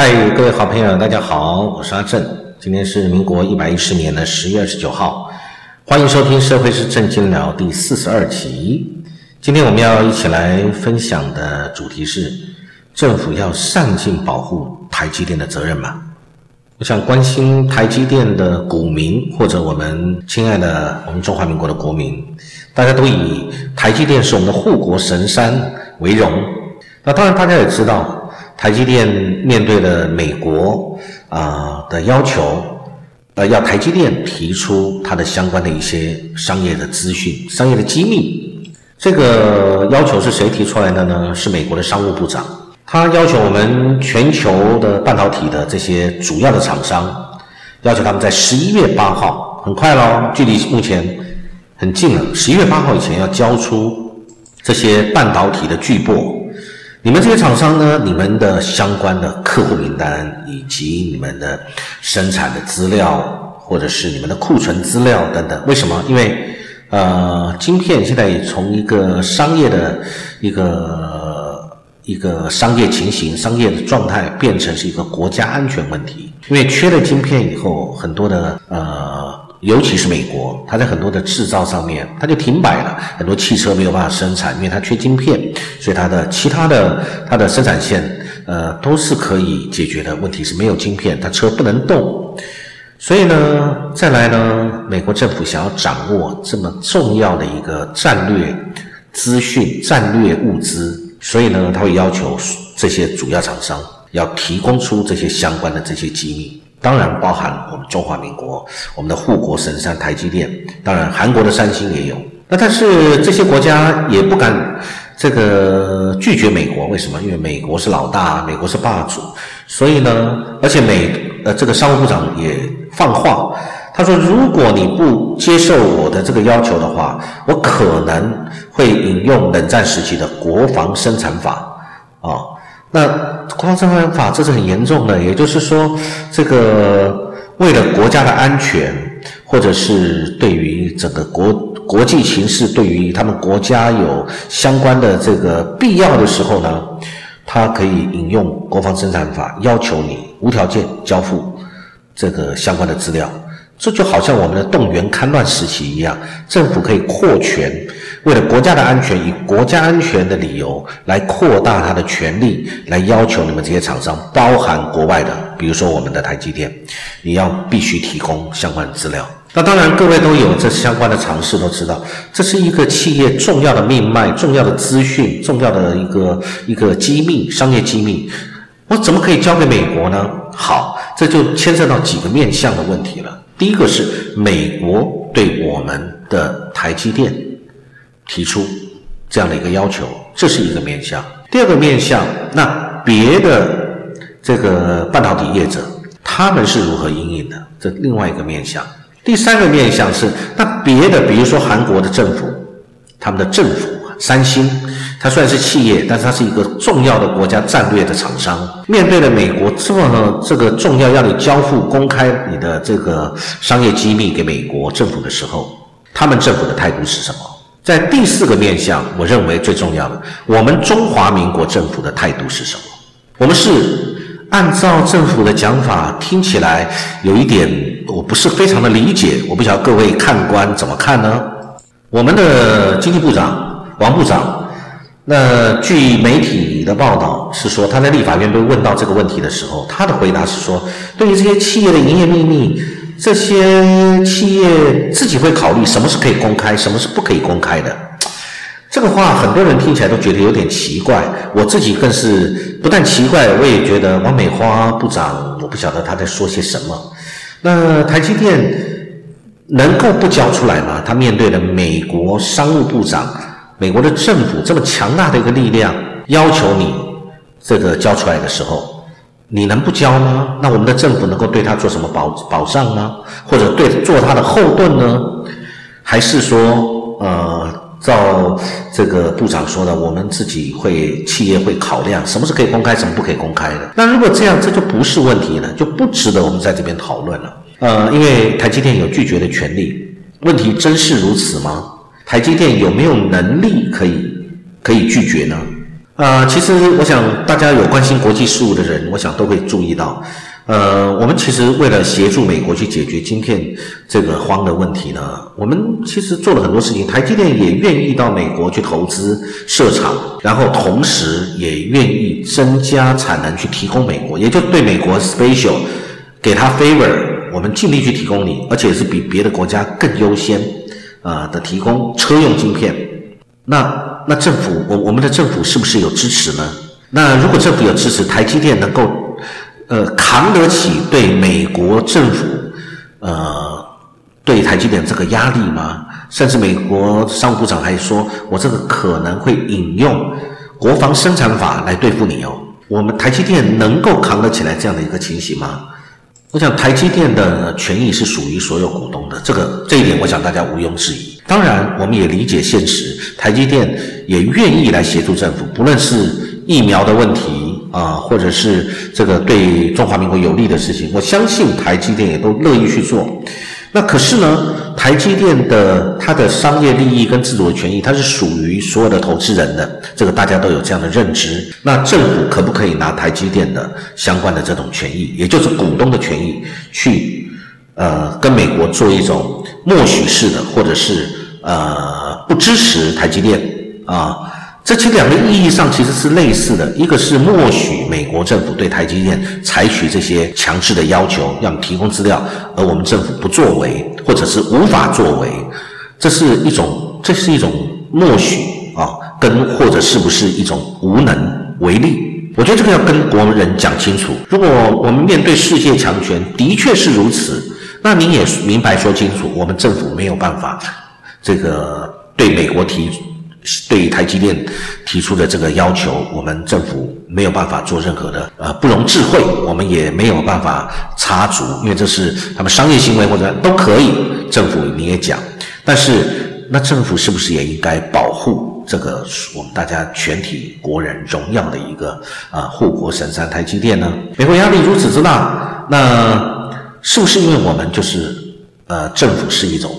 嗨，各位好朋友，大家好，我是阿正。今天是民国一百一十年的十月二十九号，欢迎收听《社会是正经聊》第四十二集。今天我们要一起来分享的主题是：政府要上进保护台积电的责任吗？我想关心台积电的股民，或者我们亲爱的我们中华民国的国民，大家都以台积电是我们的护国神山为荣。那当然，大家也知道。台积电面对了美国啊的要求，呃，要台积电提出它的相关的一些商业的资讯、商业的机密。这个要求是谁提出来的呢？是美国的商务部长。他要求我们全球的半导体的这些主要的厂商，要求他们在十一月八号，很快喽，距离目前很近了，十一月八号以前要交出这些半导体的巨擘。你们这些厂商呢？你们的相关的客户名单以及你们的生产的资料，或者是你们的库存资料等等，为什么？因为呃，晶片现在从一个商业的一个一个商业情形、商业的状态，变成是一个国家安全问题。因为缺了晶片以后，很多的呃。尤其是美国，它在很多的制造上面，它就停摆了，很多汽车没有办法生产，因为它缺晶片，所以它的其他的它的生产线，呃，都是可以解决的。问题是没有晶片，它车不能动。所以呢，再来呢，美国政府想要掌握这么重要的一个战略资讯、战略物资，所以呢，他会要求这些主要厂商要提供出这些相关的这些机密。当然包含我们中华民国，我们的护国神山台积电，当然韩国的三星也有。那但是这些国家也不敢这个拒绝美国，为什么？因为美国是老大，美国是霸主。所以呢，而且美呃这个商务部长也放话，他说如果你不接受我的这个要求的话，我可能会引用冷战时期的国防生产法啊。那国防生产法这是很严重的，也就是说，这个为了国家的安全，或者是对于整个国国际形势，对于他们国家有相关的这个必要的时候呢，他可以引用国防生产法，要求你无条件交付这个相关的资料。这就好像我们的动员戡乱时期一样，政府可以扩权，为了国家的安全，以国家安全的理由来扩大他的权利，来要求你们这些厂商，包含国外的，比如说我们的台积电，你要必须提供相关的资料。那当然，各位都有这相关的尝试，都知道这是一个企业重要的命脉、重要的资讯、重要的一个一个机密、商业机密，我怎么可以交给美国呢？好，这就牵涉到几个面向的问题了。第一个是美国对我们的台积电提出这样的一个要求，这是一个面向。第二个面向，那别的这个半导体业者他们是如何应应的？这另外一个面向。第三个面向是，那别的比如说韩国的政府，他们的政府三星。它虽然是企业，但是它是一个重要的国家战略的厂商。面对了美国这么这个重要，要你交付公开你的这个商业机密给美国政府的时候，他们政府的态度是什么？在第四个面向，我认为最重要的，我们中华民国政府的态度是什么？我们是按照政府的讲法，听起来有一点我不是非常的理解，我不晓得各位看官怎么看呢？我们的经济部长王部长。那据媒体的报道是说，他在立法院被问到这个问题的时候，他的回答是说，对于这些企业的营业秘密，这些企业自己会考虑什么是可以公开，什么是不可以公开的。这个话很多人听起来都觉得有点奇怪，我自己更是不但奇怪，我也觉得王美花部长，我不晓得他在说些什么。那台积电能够不交出来吗？他面对的美国商务部长。美国的政府这么强大的一个力量，要求你这个交出来的时候，你能不交吗？那我们的政府能够对他做什么保保障吗？或者对做他的后盾呢？还是说，呃，照这个部长说的，我们自己会企业会考量什么是可以公开，什么不可以公开的？那如果这样，这就不是问题了，就不值得我们在这边讨论了。呃，因为台积电有拒绝的权利，问题真是如此吗？台积电有没有能力可以可以拒绝呢？呃，其实我想大家有关心国际事务的人，我想都会注意到，呃，我们其实为了协助美国去解决晶片这个荒的问题呢，我们其实做了很多事情。台积电也愿意到美国去投资设厂，然后同时也愿意增加产能去提供美国，也就对美国 special 给他 favor，我们尽力去提供你，而且是比别的国家更优先啊的提供车用晶片。那。那政府，我我们的政府是不是有支持呢？那如果政府有支持，台积电能够，呃，扛得起对美国政府，呃，对台积电这个压力吗？甚至美国商务部长还说，我这个可能会引用国防生产法来对付你哦。我们台积电能够扛得起来这样的一个情形吗？我想台积电的权益是属于所有股东的，这个这一点，我想大家毋庸置疑。当然，我们也理解现实，台积电也愿意来协助政府，不论是疫苗的问题啊，或者是这个对中华民国有利的事情，我相信台积电也都乐意去做。那可是呢，台积电的它的商业利益跟自主的权益，它是属于所有的投资人的，这个大家都有这样的认知。那政府可不可以拿台积电的相关的这种权益，也就是股东的权益，去呃跟美国做一种默许式的，或者是？呃，不支持台积电。啊，这其实两个意义上其实是类似的。一个是默许美国政府对台积电采取这些强制的要求，要提供资料，而我们政府不作为，或者是无法作为，这是一种，这是一种默许啊，跟或者是不是一种无能为力？我觉得这个要跟国人讲清楚。如果我们面对世界强权的确是如此，那你也明白说清楚，我们政府没有办法。这个对美国提对台积电提出的这个要求，我们政府没有办法做任何的呃不容置喙，我们也没有办法插足，因为这是他们商业行为或者都可以。政府你也讲，但是那政府是不是也应该保护这个我们大家全体国人荣耀的一个啊护国神山台积电呢？美国压力如此之大，那是不是因为我们就是呃政府是一种？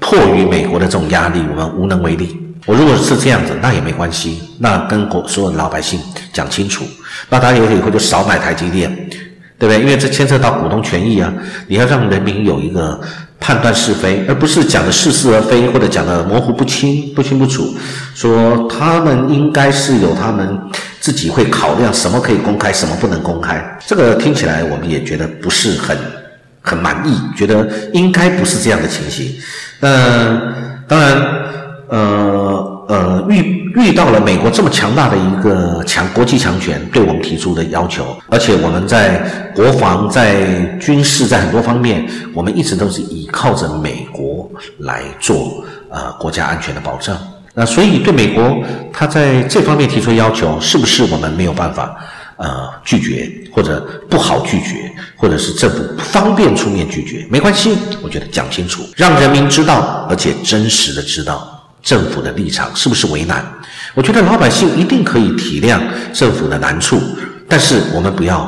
迫于美国的这种压力，我们无能为力。我如果是这样子，那也没关系，那跟国所有的老百姓讲清楚，那大家以后就少买台积电，对不对？因为这牵涉到股东权益啊，你要让人民有一个判断是非，而不是讲的似是而非，或者讲的模糊不清、不清不楚。说他们应该是有他们自己会考量什么可以公开，什么不能公开。这个听起来我们也觉得不是很。很满意，觉得应该不是这样的情形。那当然，呃呃，遇遇到了美国这么强大的一个强国际强权对我们提出的要求，而且我们在国防、在军事、在很多方面，我们一直都是依靠着美国来做呃国家安全的保障。那所以对美国他在这方面提出要求，是不是我们没有办法？呃，拒绝或者不好拒绝，或者是政府不方便出面拒绝，没关系。我觉得讲清楚，让人民知道，而且真实的知道政府的立场是不是为难。我觉得老百姓一定可以体谅政府的难处，但是我们不要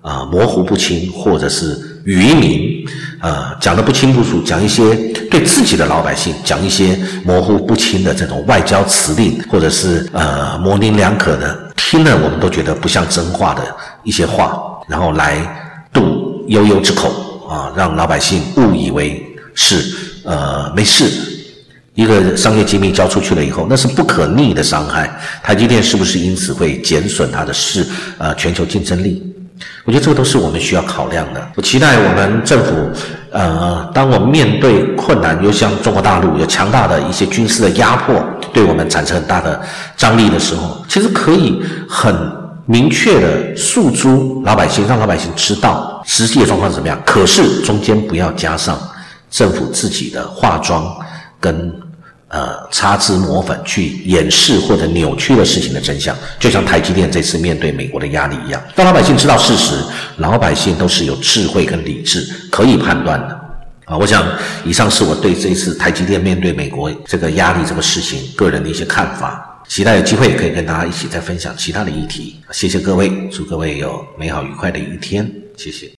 啊模糊不清，或者是愚民啊讲的不清不楚，讲一些对自己的老百姓讲一些模糊不清的这种外交辞令，或者是呃模棱两可的。听了我们都觉得不像真话的一些话，然后来渡悠悠之口啊，让老百姓误以为是呃没事。一个商业机密交出去了以后，那是不可逆的伤害。台积电是不是因此会减损它的市呃全球竞争力？我觉得这个都是我们需要考量的。我期待我们政府，呃，当我们面对困难，又像中国大陆有强大的一些军事的压迫，对我们产生很大的张力的时候，其实可以很明确的诉诸老百姓，让老百姓知道实际的状况是怎么样。可是中间不要加上政府自己的化妆跟。呃，擦脂抹粉去掩饰或者扭曲了事情的真相，就像台积电这次面对美国的压力一样，让老百姓知道事实，老百姓都是有智慧跟理智可以判断的。啊，我想以上是我对这次台积电面对美国这个压力这个事情个人的一些看法，期待有机会可以跟大家一起再分享其他的议题。谢谢各位，祝各位有美好愉快的一天，谢谢。